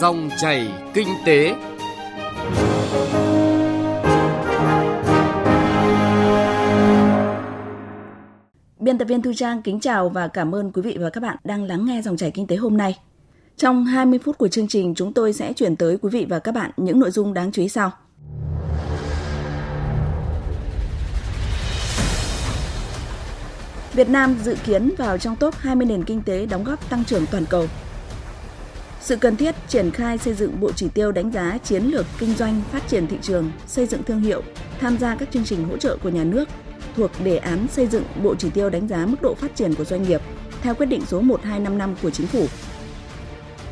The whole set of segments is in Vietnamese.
Dòng chảy kinh tế. Biên tập viên Thu Trang kính chào và cảm ơn quý vị và các bạn đang lắng nghe dòng chảy kinh tế hôm nay. Trong 20 phút của chương trình, chúng tôi sẽ chuyển tới quý vị và các bạn những nội dung đáng chú ý sau. Việt Nam dự kiến vào trong top 20 nền kinh tế đóng góp tăng trưởng toàn cầu. Sự cần thiết triển khai xây dựng bộ chỉ tiêu đánh giá chiến lược kinh doanh, phát triển thị trường, xây dựng thương hiệu, tham gia các chương trình hỗ trợ của nhà nước thuộc đề án xây dựng bộ chỉ tiêu đánh giá mức độ phát triển của doanh nghiệp theo quyết định số 1255 của chính phủ.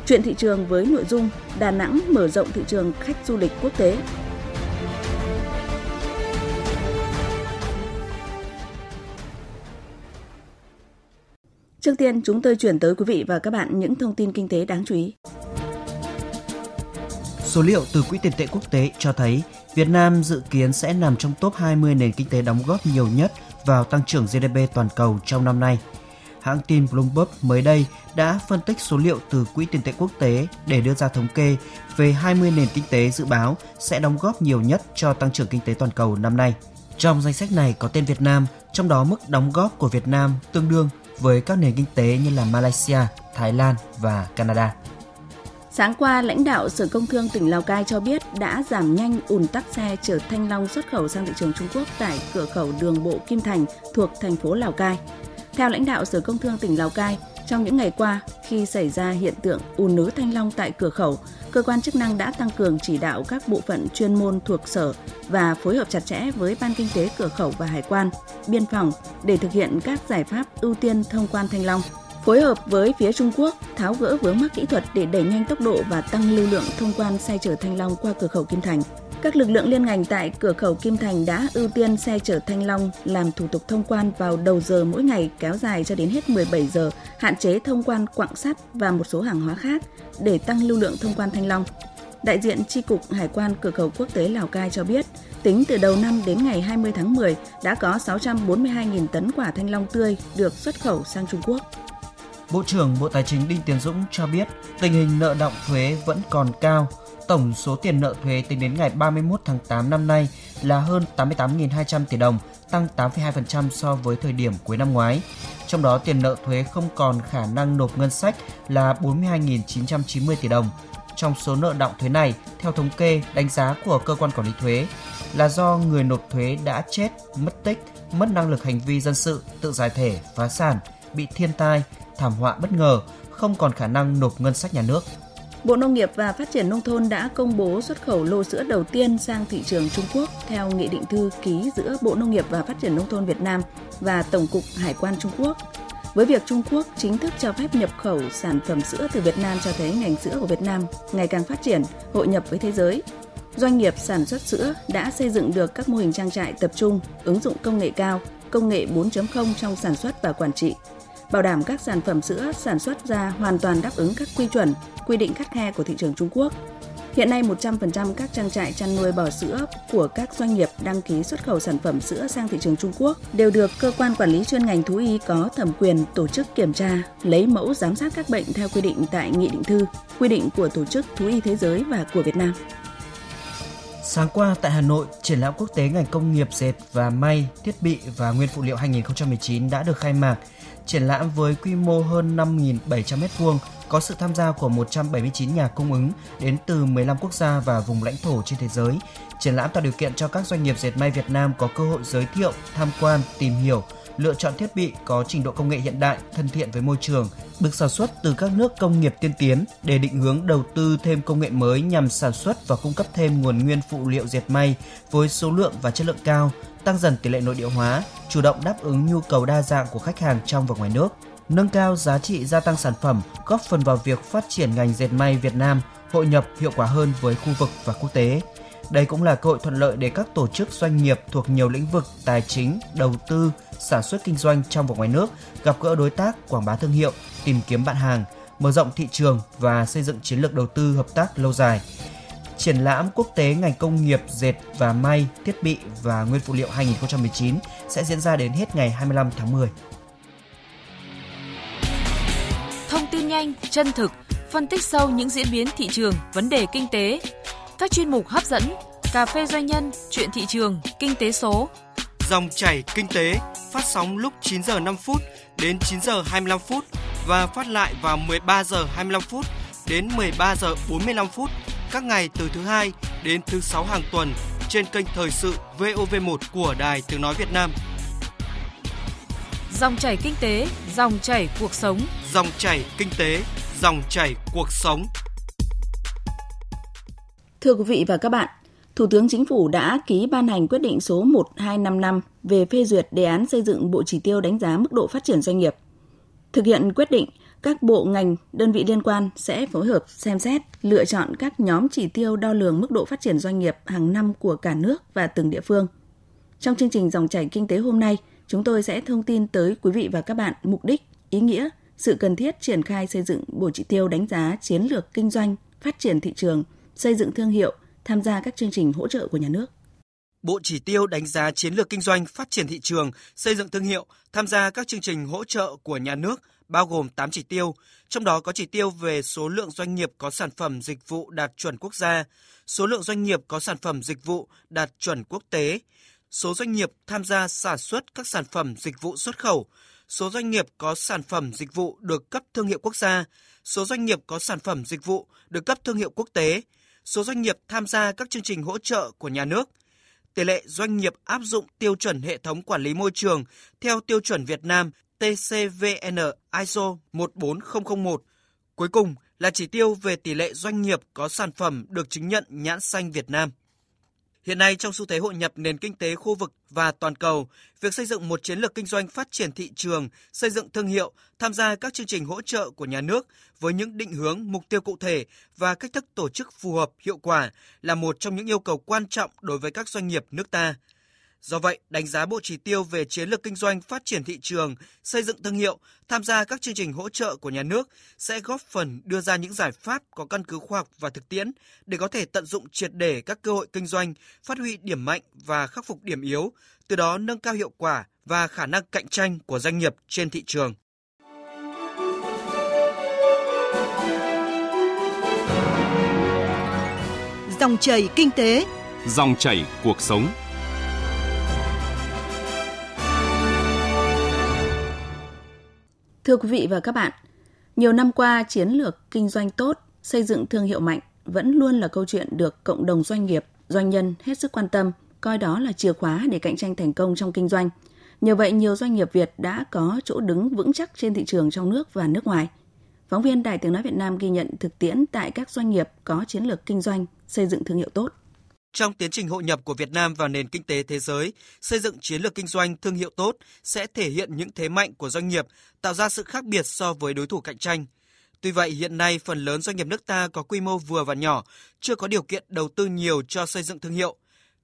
Chuyện thị trường với nội dung Đà Nẵng mở rộng thị trường khách du lịch quốc tế Trước tiên, chúng tôi chuyển tới quý vị và các bạn những thông tin kinh tế đáng chú ý. Số liệu từ Quỹ tiền tệ quốc tế cho thấy Việt Nam dự kiến sẽ nằm trong top 20 nền kinh tế đóng góp nhiều nhất vào tăng trưởng GDP toàn cầu trong năm nay. Hãng tin Bloomberg mới đây đã phân tích số liệu từ Quỹ tiền tệ quốc tế để đưa ra thống kê về 20 nền kinh tế dự báo sẽ đóng góp nhiều nhất cho tăng trưởng kinh tế toàn cầu năm nay. Trong danh sách này có tên Việt Nam, trong đó mức đóng góp của Việt Nam tương đương với các nền kinh tế như là Malaysia, Thái Lan và Canada. Sáng qua, lãnh đạo Sở Công Thương tỉnh Lào Cai cho biết đã giảm nhanh ùn tắc xe chở thanh long xuất khẩu sang thị trường Trung Quốc tại cửa khẩu đường bộ Kim Thành thuộc thành phố Lào Cai. Theo lãnh đạo Sở Công Thương tỉnh Lào Cai, trong những ngày qua, khi xảy ra hiện tượng ùn nứ thanh long tại cửa khẩu, cơ quan chức năng đã tăng cường chỉ đạo các bộ phận chuyên môn thuộc sở và phối hợp chặt chẽ với Ban Kinh tế cửa khẩu và Hải quan, biên phòng để thực hiện các giải pháp ưu tiên thông quan thanh long phối hợp với phía Trung Quốc tháo gỡ vướng mắc kỹ thuật để đẩy nhanh tốc độ và tăng lưu lượng thông quan xe chở thanh long qua cửa khẩu Kim Thành. Các lực lượng liên ngành tại cửa khẩu Kim Thành đã ưu tiên xe chở thanh long làm thủ tục thông quan vào đầu giờ mỗi ngày kéo dài cho đến hết 17 giờ, hạn chế thông quan quặng sắt và một số hàng hóa khác để tăng lưu lượng thông quan thanh long. Đại diện Tri Cục Hải quan Cửa khẩu Quốc tế Lào Cai cho biết, tính từ đầu năm đến ngày 20 tháng 10 đã có 642.000 tấn quả thanh long tươi được xuất khẩu sang Trung Quốc. Bộ trưởng Bộ Tài chính Đinh Tiến Dũng cho biết tình hình nợ động thuế vẫn còn cao. Tổng số tiền nợ thuế tính đến ngày 31 tháng 8 năm nay là hơn 88.200 tỷ đồng, tăng 8,2% so với thời điểm cuối năm ngoái. Trong đó tiền nợ thuế không còn khả năng nộp ngân sách là 42.990 tỷ đồng. Trong số nợ động thuế này, theo thống kê, đánh giá của cơ quan quản lý thuế là do người nộp thuế đã chết, mất tích, mất năng lực hành vi dân sự, tự giải thể, phá sản, bị thiên tai, thảm họa bất ngờ, không còn khả năng nộp ngân sách nhà nước. Bộ Nông nghiệp và Phát triển Nông thôn đã công bố xuất khẩu lô sữa đầu tiên sang thị trường Trung Quốc theo nghị định thư ký giữa Bộ Nông nghiệp và Phát triển Nông thôn Việt Nam và Tổng cục Hải quan Trung Quốc. Với việc Trung Quốc chính thức cho phép nhập khẩu sản phẩm sữa từ Việt Nam cho thấy ngành sữa của Việt Nam ngày càng phát triển, hội nhập với thế giới. Doanh nghiệp sản xuất sữa đã xây dựng được các mô hình trang trại tập trung, ứng dụng công nghệ cao, công nghệ 4.0 trong sản xuất và quản trị, bảo đảm các sản phẩm sữa sản xuất ra hoàn toàn đáp ứng các quy chuẩn, quy định khắt khe của thị trường Trung Quốc. Hiện nay 100% các trang trại chăn nuôi bò sữa của các doanh nghiệp đăng ký xuất khẩu sản phẩm sữa sang thị trường Trung Quốc đều được cơ quan quản lý chuyên ngành thú y có thẩm quyền tổ chức kiểm tra, lấy mẫu giám sát các bệnh theo quy định tại nghị định thư, quy định của Tổ chức Thú y Thế giới và của Việt Nam. Sáng qua tại Hà Nội, triển lãm quốc tế ngành công nghiệp dệt và may, thiết bị và nguyên phụ liệu 2019 đã được khai mạc Triển lãm với quy mô hơn 5.700 m2 có sự tham gia của 179 nhà cung ứng đến từ 15 quốc gia và vùng lãnh thổ trên thế giới. Triển lãm tạo điều kiện cho các doanh nghiệp dệt may Việt Nam có cơ hội giới thiệu, tham quan, tìm hiểu, lựa chọn thiết bị có trình độ công nghệ hiện đại, thân thiện với môi trường, được sản xuất từ các nước công nghiệp tiên tiến để định hướng đầu tư thêm công nghệ mới nhằm sản xuất và cung cấp thêm nguồn nguyên phụ liệu dệt may với số lượng và chất lượng cao, tăng dần tỷ lệ nội địa hóa, chủ động đáp ứng nhu cầu đa dạng của khách hàng trong và ngoài nước, nâng cao giá trị gia tăng sản phẩm, góp phần vào việc phát triển ngành dệt may Việt Nam hội nhập hiệu quả hơn với khu vực và quốc tế. Đây cũng là cơ hội thuận lợi để các tổ chức doanh nghiệp thuộc nhiều lĩnh vực tài chính, đầu tư, sản xuất kinh doanh trong và ngoài nước gặp gỡ đối tác, quảng bá thương hiệu, tìm kiếm bạn hàng, mở rộng thị trường và xây dựng chiến lược đầu tư hợp tác lâu dài. Triển lãm quốc tế ngành công nghiệp dệt và may, thiết bị và nguyên phụ liệu 2019 sẽ diễn ra đến hết ngày 25 tháng 10. Thông tin nhanh, chân thực, phân tích sâu những diễn biến thị trường, vấn đề kinh tế. Các chuyên mục hấp dẫn, cà phê doanh nhân, chuyện thị trường, kinh tế số. Dòng chảy kinh tế phát sóng lúc 9 giờ 5 phút đến 9 giờ 25 phút và phát lại vào 13 giờ 25 phút đến 13 giờ 45 phút các ngày từ thứ hai đến thứ sáu hàng tuần trên kênh thời sự VOV1 của Đài Tiếng nói Việt Nam. Dòng chảy kinh tế, dòng chảy cuộc sống. Dòng chảy kinh tế, dòng chảy cuộc sống. Thưa quý vị và các bạn, Thủ tướng Chính phủ đã ký ban hành quyết định số 1255 về phê duyệt đề án xây dựng bộ chỉ tiêu đánh giá mức độ phát triển doanh nghiệp. Thực hiện quyết định, các bộ ngành, đơn vị liên quan sẽ phối hợp xem xét, lựa chọn các nhóm chỉ tiêu đo lường mức độ phát triển doanh nghiệp hàng năm của cả nước và từng địa phương. Trong chương trình dòng chảy kinh tế hôm nay, chúng tôi sẽ thông tin tới quý vị và các bạn mục đích, ý nghĩa, sự cần thiết triển khai xây dựng bộ chỉ tiêu đánh giá chiến lược kinh doanh, phát triển thị trường, xây dựng thương hiệu, tham gia các chương trình hỗ trợ của nhà nước. Bộ chỉ tiêu đánh giá chiến lược kinh doanh, phát triển thị trường, xây dựng thương hiệu, tham gia các chương trình hỗ trợ của nhà nước bao gồm 8 chỉ tiêu, trong đó có chỉ tiêu về số lượng doanh nghiệp có sản phẩm dịch vụ đạt chuẩn quốc gia, số lượng doanh nghiệp có sản phẩm dịch vụ đạt chuẩn quốc tế, số doanh nghiệp tham gia sản xuất các sản phẩm dịch vụ xuất khẩu, số doanh nghiệp có sản phẩm dịch vụ được cấp thương hiệu quốc gia, số doanh nghiệp có sản phẩm dịch vụ được cấp thương hiệu quốc tế, số doanh nghiệp tham gia các chương trình hỗ trợ của nhà nước, tỷ lệ doanh nghiệp áp dụng tiêu chuẩn hệ thống quản lý môi trường theo tiêu chuẩn Việt Nam TCVN ISO 14001. Cuối cùng là chỉ tiêu về tỷ lệ doanh nghiệp có sản phẩm được chứng nhận nhãn xanh Việt Nam. Hiện nay trong xu thế hội nhập nền kinh tế khu vực và toàn cầu, việc xây dựng một chiến lược kinh doanh phát triển thị trường, xây dựng thương hiệu, tham gia các chương trình hỗ trợ của nhà nước với những định hướng, mục tiêu cụ thể và cách thức tổ chức phù hợp, hiệu quả là một trong những yêu cầu quan trọng đối với các doanh nghiệp nước ta. Do vậy, đánh giá bộ chỉ tiêu về chiến lược kinh doanh phát triển thị trường, xây dựng thương hiệu, tham gia các chương trình hỗ trợ của nhà nước sẽ góp phần đưa ra những giải pháp có căn cứ khoa học và thực tiễn để có thể tận dụng triệt để các cơ hội kinh doanh, phát huy điểm mạnh và khắc phục điểm yếu, từ đó nâng cao hiệu quả và khả năng cạnh tranh của doanh nghiệp trên thị trường. Dòng chảy kinh tế, dòng chảy cuộc sống. Thưa quý vị và các bạn, nhiều năm qua chiến lược kinh doanh tốt, xây dựng thương hiệu mạnh vẫn luôn là câu chuyện được cộng đồng doanh nghiệp, doanh nhân hết sức quan tâm, coi đó là chìa khóa để cạnh tranh thành công trong kinh doanh. Nhờ vậy, nhiều doanh nghiệp Việt đã có chỗ đứng vững chắc trên thị trường trong nước và nước ngoài. Phóng viên Đài Tiếng Nói Việt Nam ghi nhận thực tiễn tại các doanh nghiệp có chiến lược kinh doanh, xây dựng thương hiệu tốt. Trong tiến trình hội nhập của Việt Nam vào nền kinh tế thế giới, xây dựng chiến lược kinh doanh thương hiệu tốt sẽ thể hiện những thế mạnh của doanh nghiệp, tạo ra sự khác biệt so với đối thủ cạnh tranh. Tuy vậy, hiện nay phần lớn doanh nghiệp nước ta có quy mô vừa và nhỏ, chưa có điều kiện đầu tư nhiều cho xây dựng thương hiệu.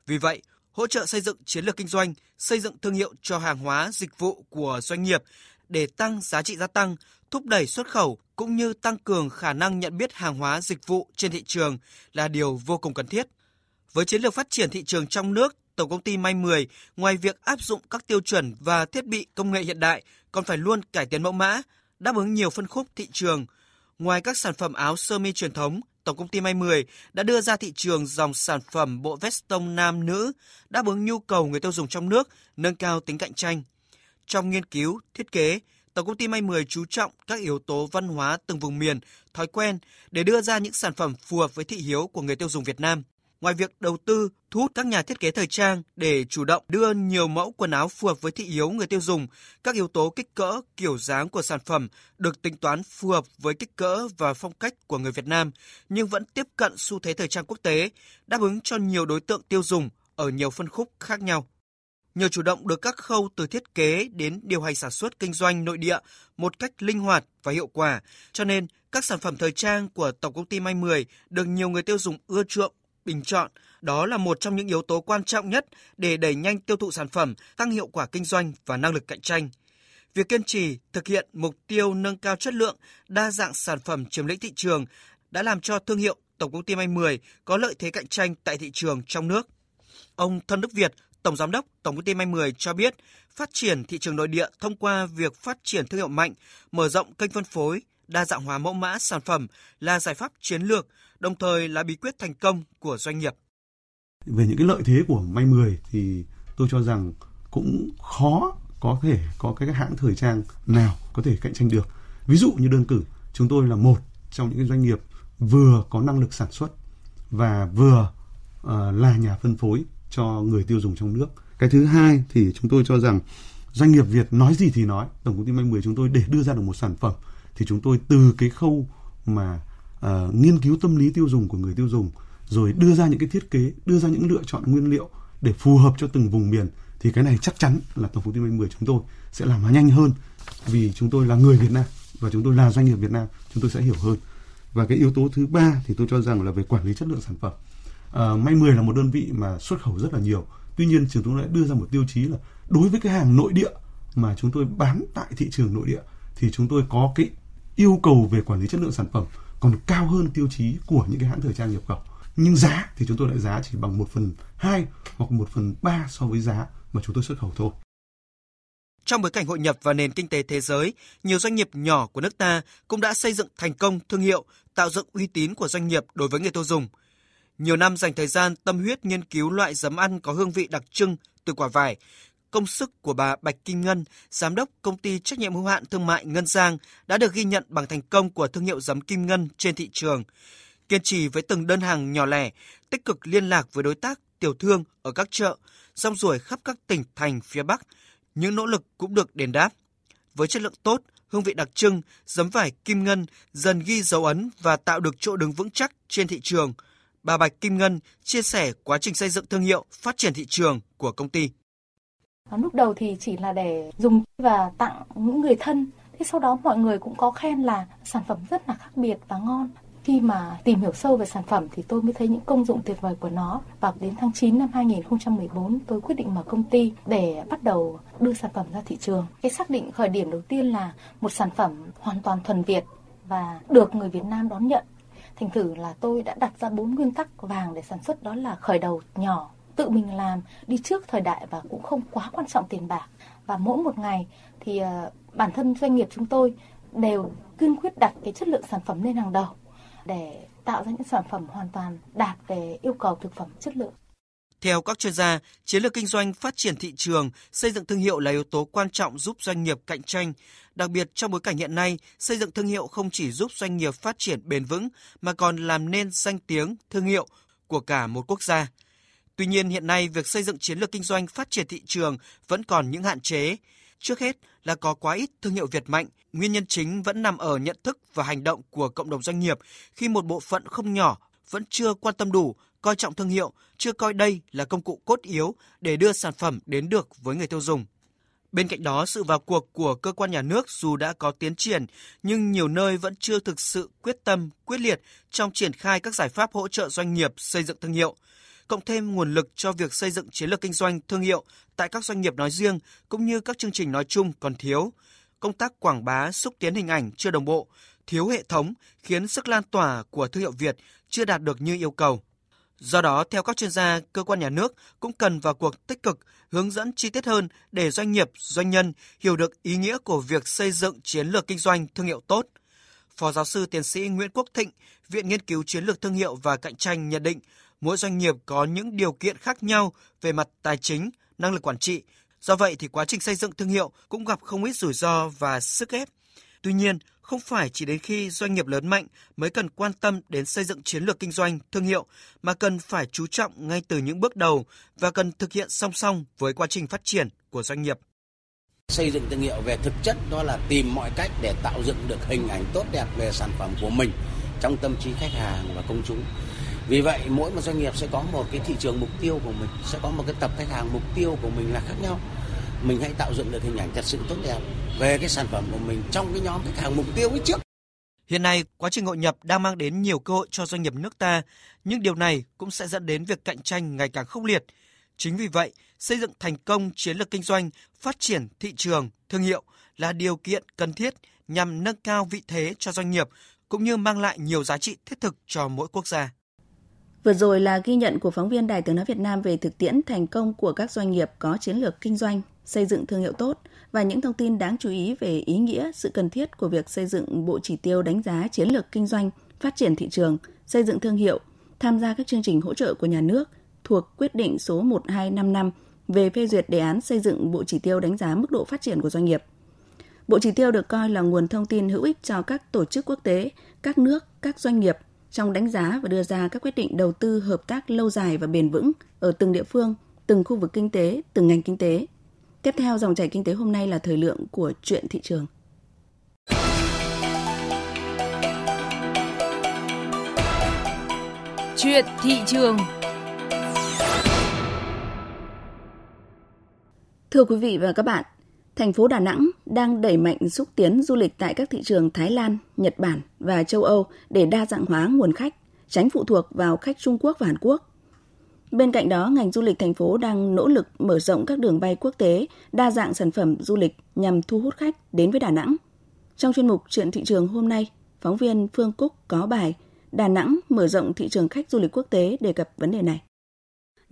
Vì vậy, hỗ trợ xây dựng chiến lược kinh doanh, xây dựng thương hiệu cho hàng hóa, dịch vụ của doanh nghiệp để tăng giá trị gia tăng, thúc đẩy xuất khẩu cũng như tăng cường khả năng nhận biết hàng hóa dịch vụ trên thị trường là điều vô cùng cần thiết. Với chiến lược phát triển thị trường trong nước, Tổng công ty May 10 ngoài việc áp dụng các tiêu chuẩn và thiết bị công nghệ hiện đại còn phải luôn cải tiến mẫu mã, đáp ứng nhiều phân khúc thị trường. Ngoài các sản phẩm áo sơ mi truyền thống, Tổng công ty May 10 đã đưa ra thị trường dòng sản phẩm bộ vest tông nam nữ đáp ứng nhu cầu người tiêu dùng trong nước, nâng cao tính cạnh tranh. Trong nghiên cứu, thiết kế, Tổng công ty May 10 chú trọng các yếu tố văn hóa từng vùng miền, thói quen để đưa ra những sản phẩm phù hợp với thị hiếu của người tiêu dùng Việt Nam. Ngoài việc đầu tư thu hút các nhà thiết kế thời trang để chủ động đưa nhiều mẫu quần áo phù hợp với thị hiếu người tiêu dùng, các yếu tố kích cỡ, kiểu dáng của sản phẩm được tính toán phù hợp với kích cỡ và phong cách của người Việt Nam, nhưng vẫn tiếp cận xu thế thời trang quốc tế, đáp ứng cho nhiều đối tượng tiêu dùng ở nhiều phân khúc khác nhau. Nhờ chủ động được các khâu từ thiết kế đến điều hành sản xuất kinh doanh nội địa một cách linh hoạt và hiệu quả, cho nên các sản phẩm thời trang của Tổng công ty May 10 được nhiều người tiêu dùng ưa chuộng bình chọn, đó là một trong những yếu tố quan trọng nhất để đẩy nhanh tiêu thụ sản phẩm, tăng hiệu quả kinh doanh và năng lực cạnh tranh. Việc kiên trì thực hiện mục tiêu nâng cao chất lượng, đa dạng sản phẩm chiếm lĩnh thị trường đã làm cho thương hiệu Tổng công ty May 10 có lợi thế cạnh tranh tại thị trường trong nước. Ông Thân Đức Việt, Tổng Giám đốc Tổng công ty May 10 cho biết, phát triển thị trường nội địa thông qua việc phát triển thương hiệu mạnh, mở rộng kênh phân phối, đa dạng hóa mẫu mã sản phẩm là giải pháp chiến lược, đồng thời là bí quyết thành công của doanh nghiệp. Về những cái lợi thế của May 10 thì tôi cho rằng cũng khó có thể có cái hãng thời trang nào có thể cạnh tranh được. Ví dụ như đơn cử, chúng tôi là một trong những cái doanh nghiệp vừa có năng lực sản xuất và vừa uh, là nhà phân phối cho người tiêu dùng trong nước. Cái thứ hai thì chúng tôi cho rằng doanh nghiệp Việt nói gì thì nói, tổng công ty May 10 chúng tôi để đưa ra được một sản phẩm thì chúng tôi từ cái khâu mà uh, nghiên cứu tâm lý tiêu dùng của người tiêu dùng rồi đưa ra những cái thiết kế, đưa ra những lựa chọn nguyên liệu để phù hợp cho từng vùng miền thì cái này chắc chắn là tổng công ty 10 chúng tôi sẽ làm nhanh hơn. Vì chúng tôi là người Việt Nam và chúng tôi là doanh nghiệp Việt Nam chúng tôi sẽ hiểu hơn. Và cái yếu tố thứ ba thì tôi cho rằng là về quản lý chất lượng sản phẩm. À, May 10 là một đơn vị mà xuất khẩu rất là nhiều. Tuy nhiên chúng tôi đã đưa ra một tiêu chí là đối với cái hàng nội địa mà chúng tôi bán tại thị trường nội địa thì chúng tôi có cái yêu cầu về quản lý chất lượng sản phẩm còn cao hơn tiêu chí của những cái hãng thời trang nhập khẩu nhưng giá thì chúng tôi lại giá chỉ bằng một phần hai hoặc một phần ba so với giá mà chúng tôi xuất khẩu thôi. Trong bối cảnh hội nhập và nền kinh tế thế giới, nhiều doanh nghiệp nhỏ của nước ta cũng đã xây dựng thành công thương hiệu, tạo dựng uy tín của doanh nghiệp đối với người tiêu dùng. Nhiều năm dành thời gian tâm huyết nghiên cứu loại giấm ăn có hương vị đặc trưng từ quả vải, công sức của bà Bạch Kim Ngân, giám đốc công ty trách nhiệm hữu hạn thương mại Ngân Giang đã được ghi nhận bằng thành công của thương hiệu giấm Kim Ngân trên thị trường. Kiên trì với từng đơn hàng nhỏ lẻ, tích cực liên lạc với đối tác tiểu thương ở các chợ, rong ruổi khắp các tỉnh thành phía Bắc, những nỗ lực cũng được đền đáp. Với chất lượng tốt, hương vị đặc trưng, giấm vải Kim Ngân dần ghi dấu ấn và tạo được chỗ đứng vững chắc trên thị trường. Bà Bạch Kim Ngân chia sẻ quá trình xây dựng thương hiệu, phát triển thị trường của công ty. Ờ, lúc đầu thì chỉ là để dùng và tặng những người thân. Thế sau đó mọi người cũng có khen là sản phẩm rất là khác biệt và ngon khi mà tìm hiểu sâu về sản phẩm thì tôi mới thấy những công dụng tuyệt vời của nó và đến tháng 9 năm 2014 tôi quyết định mở công ty để bắt đầu đưa sản phẩm ra thị trường. Cái xác định khởi điểm đầu tiên là một sản phẩm hoàn toàn thuần Việt và được người Việt Nam đón nhận. Thành thử là tôi đã đặt ra bốn nguyên tắc vàng để sản xuất đó là khởi đầu nhỏ, tự mình làm, đi trước thời đại và cũng không quá quan trọng tiền bạc. Và mỗi một ngày thì ờ, bản thân doanh nghiệp chúng tôi đều kiên quyết đặt cái chất lượng sản phẩm lên hàng đầu để tạo ra những sản phẩm hoàn toàn đạt về yêu cầu thực phẩm chất lượng. Theo các chuyên gia, chiến lược kinh doanh phát triển thị trường, xây dựng thương hiệu là yếu tố quan trọng giúp doanh nghiệp cạnh tranh. Đặc biệt trong bối cảnh hiện nay, xây dựng thương hiệu không chỉ giúp doanh nghiệp phát triển bền vững mà còn làm nên danh tiếng, thương hiệu của cả một quốc gia. Tuy nhiên hiện nay việc xây dựng chiến lược kinh doanh phát triển thị trường vẫn còn những hạn chế. Trước hết là có quá ít thương hiệu Việt mạnh, nguyên nhân chính vẫn nằm ở nhận thức và hành động của cộng đồng doanh nghiệp khi một bộ phận không nhỏ vẫn chưa quan tâm đủ, coi trọng thương hiệu, chưa coi đây là công cụ cốt yếu để đưa sản phẩm đến được với người tiêu dùng. Bên cạnh đó, sự vào cuộc của cơ quan nhà nước dù đã có tiến triển, nhưng nhiều nơi vẫn chưa thực sự quyết tâm, quyết liệt trong triển khai các giải pháp hỗ trợ doanh nghiệp xây dựng thương hiệu – cộng thêm nguồn lực cho việc xây dựng chiến lược kinh doanh thương hiệu tại các doanh nghiệp nói riêng cũng như các chương trình nói chung còn thiếu. Công tác quảng bá xúc tiến hình ảnh chưa đồng bộ, thiếu hệ thống khiến sức lan tỏa của thương hiệu Việt chưa đạt được như yêu cầu. Do đó, theo các chuyên gia, cơ quan nhà nước cũng cần vào cuộc tích cực, hướng dẫn chi tiết hơn để doanh nghiệp, doanh nhân hiểu được ý nghĩa của việc xây dựng chiến lược kinh doanh thương hiệu tốt. Phó giáo sư tiến sĩ Nguyễn Quốc Thịnh, Viện Nghiên cứu Chiến lược Thương hiệu và Cạnh tranh nhận định, mỗi doanh nghiệp có những điều kiện khác nhau về mặt tài chính, năng lực quản trị. Do vậy thì quá trình xây dựng thương hiệu cũng gặp không ít rủi ro và sức ép. Tuy nhiên, không phải chỉ đến khi doanh nghiệp lớn mạnh mới cần quan tâm đến xây dựng chiến lược kinh doanh, thương hiệu, mà cần phải chú trọng ngay từ những bước đầu và cần thực hiện song song với quá trình phát triển của doanh nghiệp. Xây dựng thương hiệu về thực chất đó là tìm mọi cách để tạo dựng được hình ảnh tốt đẹp về sản phẩm của mình trong tâm trí khách hàng và công chúng vì vậy mỗi một doanh nghiệp sẽ có một cái thị trường mục tiêu của mình sẽ có một cái tập khách hàng mục tiêu của mình là khác nhau mình hãy tạo dựng được hình ảnh thật sự tốt đẹp về cái sản phẩm của mình trong cái nhóm khách hàng mục tiêu ấy trước Hiện nay, quá trình hội nhập đang mang đến nhiều cơ hội cho doanh nghiệp nước ta, nhưng điều này cũng sẽ dẫn đến việc cạnh tranh ngày càng khốc liệt. Chính vì vậy, xây dựng thành công chiến lược kinh doanh, phát triển thị trường, thương hiệu là điều kiện cần thiết nhằm nâng cao vị thế cho doanh nghiệp cũng như mang lại nhiều giá trị thiết thực cho mỗi quốc gia. Vừa rồi là ghi nhận của phóng viên Đài Tiếng Nói Việt Nam về thực tiễn thành công của các doanh nghiệp có chiến lược kinh doanh, xây dựng thương hiệu tốt và những thông tin đáng chú ý về ý nghĩa, sự cần thiết của việc xây dựng bộ chỉ tiêu đánh giá chiến lược kinh doanh, phát triển thị trường, xây dựng thương hiệu, tham gia các chương trình hỗ trợ của nhà nước thuộc quyết định số 1255 về phê duyệt đề án xây dựng bộ chỉ tiêu đánh giá mức độ phát triển của doanh nghiệp. Bộ chỉ tiêu được coi là nguồn thông tin hữu ích cho các tổ chức quốc tế, các nước, các doanh nghiệp trong đánh giá và đưa ra các quyết định đầu tư hợp tác lâu dài và bền vững ở từng địa phương, từng khu vực kinh tế, từng ngành kinh tế. Tiếp theo dòng chảy kinh tế hôm nay là thời lượng của chuyện thị trường. Chuyện thị trường Thưa quý vị và các bạn, thành phố Đà Nẵng đang đẩy mạnh xúc tiến du lịch tại các thị trường Thái Lan, Nhật Bản và châu Âu để đa dạng hóa nguồn khách, tránh phụ thuộc vào khách Trung Quốc và Hàn Quốc. Bên cạnh đó, ngành du lịch thành phố đang nỗ lực mở rộng các đường bay quốc tế, đa dạng sản phẩm du lịch nhằm thu hút khách đến với Đà Nẵng. Trong chuyên mục Chuyện thị trường hôm nay, phóng viên Phương Cúc có bài Đà Nẵng mở rộng thị trường khách du lịch quốc tế đề cập vấn đề này.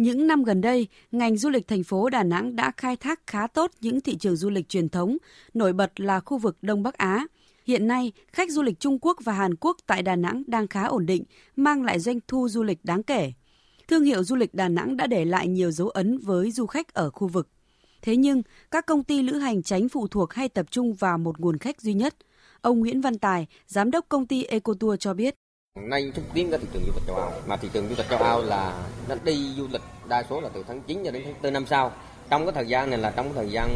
Những năm gần đây, ngành du lịch thành phố Đà Nẵng đã khai thác khá tốt những thị trường du lịch truyền thống, nổi bật là khu vực Đông Bắc Á. Hiện nay, khách du lịch Trung Quốc và Hàn Quốc tại Đà Nẵng đang khá ổn định, mang lại doanh thu du lịch đáng kể. Thương hiệu du lịch Đà Nẵng đã để lại nhiều dấu ấn với du khách ở khu vực. Thế nhưng, các công ty lữ hành tránh phụ thuộc hay tập trung vào một nguồn khách duy nhất. Ông Nguyễn Văn Tài, giám đốc công ty Ecotour cho biết. Nay xúc tiến ra thị trường du lịch châu Âu, mà thị trường du lịch châu Âu là nó đi du lịch đa số là từ tháng 9 cho đến tháng 4 năm sau. Trong cái thời gian này là trong cái thời gian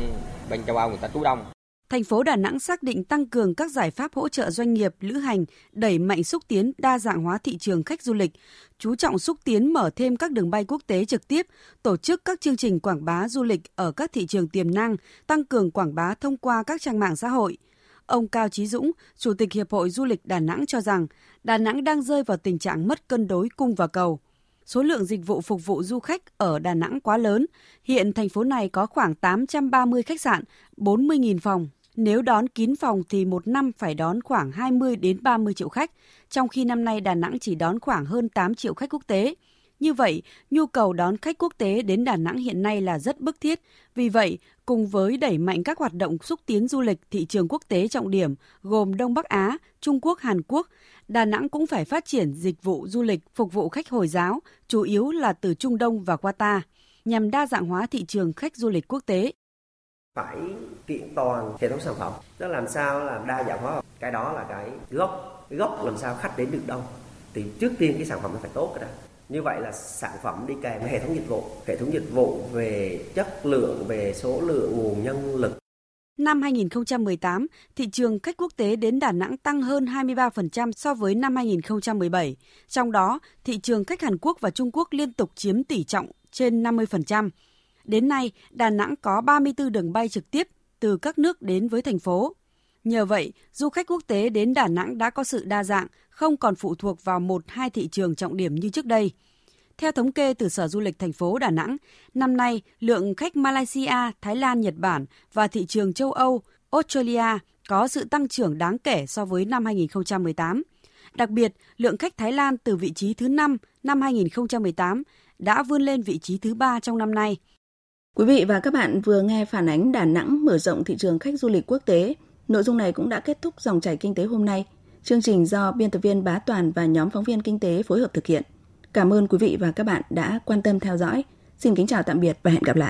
bên châu Âu người ta trú đông. Thành phố Đà Nẵng xác định tăng cường các giải pháp hỗ trợ doanh nghiệp, lữ hành, đẩy mạnh xúc tiến đa dạng hóa thị trường khách du lịch, chú trọng xúc tiến mở thêm các đường bay quốc tế trực tiếp, tổ chức các chương trình quảng bá du lịch ở các thị trường tiềm năng, tăng cường quảng bá thông qua các trang mạng xã hội. Ông Cao Chí Dũng, Chủ tịch Hiệp hội Du lịch Đà Nẵng cho rằng, Đà Nẵng đang rơi vào tình trạng mất cân đối cung và cầu. Số lượng dịch vụ phục vụ du khách ở Đà Nẵng quá lớn. Hiện thành phố này có khoảng 830 khách sạn, 40.000 phòng. Nếu đón kín phòng thì một năm phải đón khoảng 20 đến 30 triệu khách, trong khi năm nay Đà Nẵng chỉ đón khoảng hơn 8 triệu khách quốc tế. Như vậy, nhu cầu đón khách quốc tế đến Đà Nẵng hiện nay là rất bức thiết. Vì vậy, cùng với đẩy mạnh các hoạt động xúc tiến du lịch thị trường quốc tế trọng điểm gồm Đông Bắc Á, Trung Quốc, Hàn Quốc, Đà Nẵng cũng phải phát triển dịch vụ du lịch phục vụ khách Hồi giáo, chủ yếu là từ Trung Đông và Qatar, nhằm đa dạng hóa thị trường khách du lịch quốc tế. Phải kiện toàn hệ thống sản phẩm, đó làm sao là đa dạng hóa. Cái đó là cái gốc, cái gốc làm sao khách đến được đâu. Thì trước tiên cái sản phẩm nó phải tốt cái đó như vậy là sản phẩm đi kèm với hệ thống dịch vụ hệ thống dịch vụ về chất lượng về số lượng nguồn nhân lực Năm 2018, thị trường khách quốc tế đến Đà Nẵng tăng hơn 23% so với năm 2017. Trong đó, thị trường khách Hàn Quốc và Trung Quốc liên tục chiếm tỷ trọng trên 50%. Đến nay, Đà Nẵng có 34 đường bay trực tiếp từ các nước đến với thành phố. Nhờ vậy, du khách quốc tế đến Đà Nẵng đã có sự đa dạng, không còn phụ thuộc vào một hai thị trường trọng điểm như trước đây. Theo thống kê từ Sở Du lịch thành phố Đà Nẵng, năm nay lượng khách Malaysia, Thái Lan, Nhật Bản và thị trường châu Âu, Australia có sự tăng trưởng đáng kể so với năm 2018. Đặc biệt, lượng khách Thái Lan từ vị trí thứ 5 năm 2018 đã vươn lên vị trí thứ 3 trong năm nay. Quý vị và các bạn vừa nghe phản ánh Đà Nẵng mở rộng thị trường khách du lịch quốc tế. Nội dung này cũng đã kết thúc dòng chảy kinh tế hôm nay. Chương trình do biên tập viên Bá Toàn và nhóm phóng viên kinh tế phối hợp thực hiện. Cảm ơn quý vị và các bạn đã quan tâm theo dõi. Xin kính chào tạm biệt và hẹn gặp lại.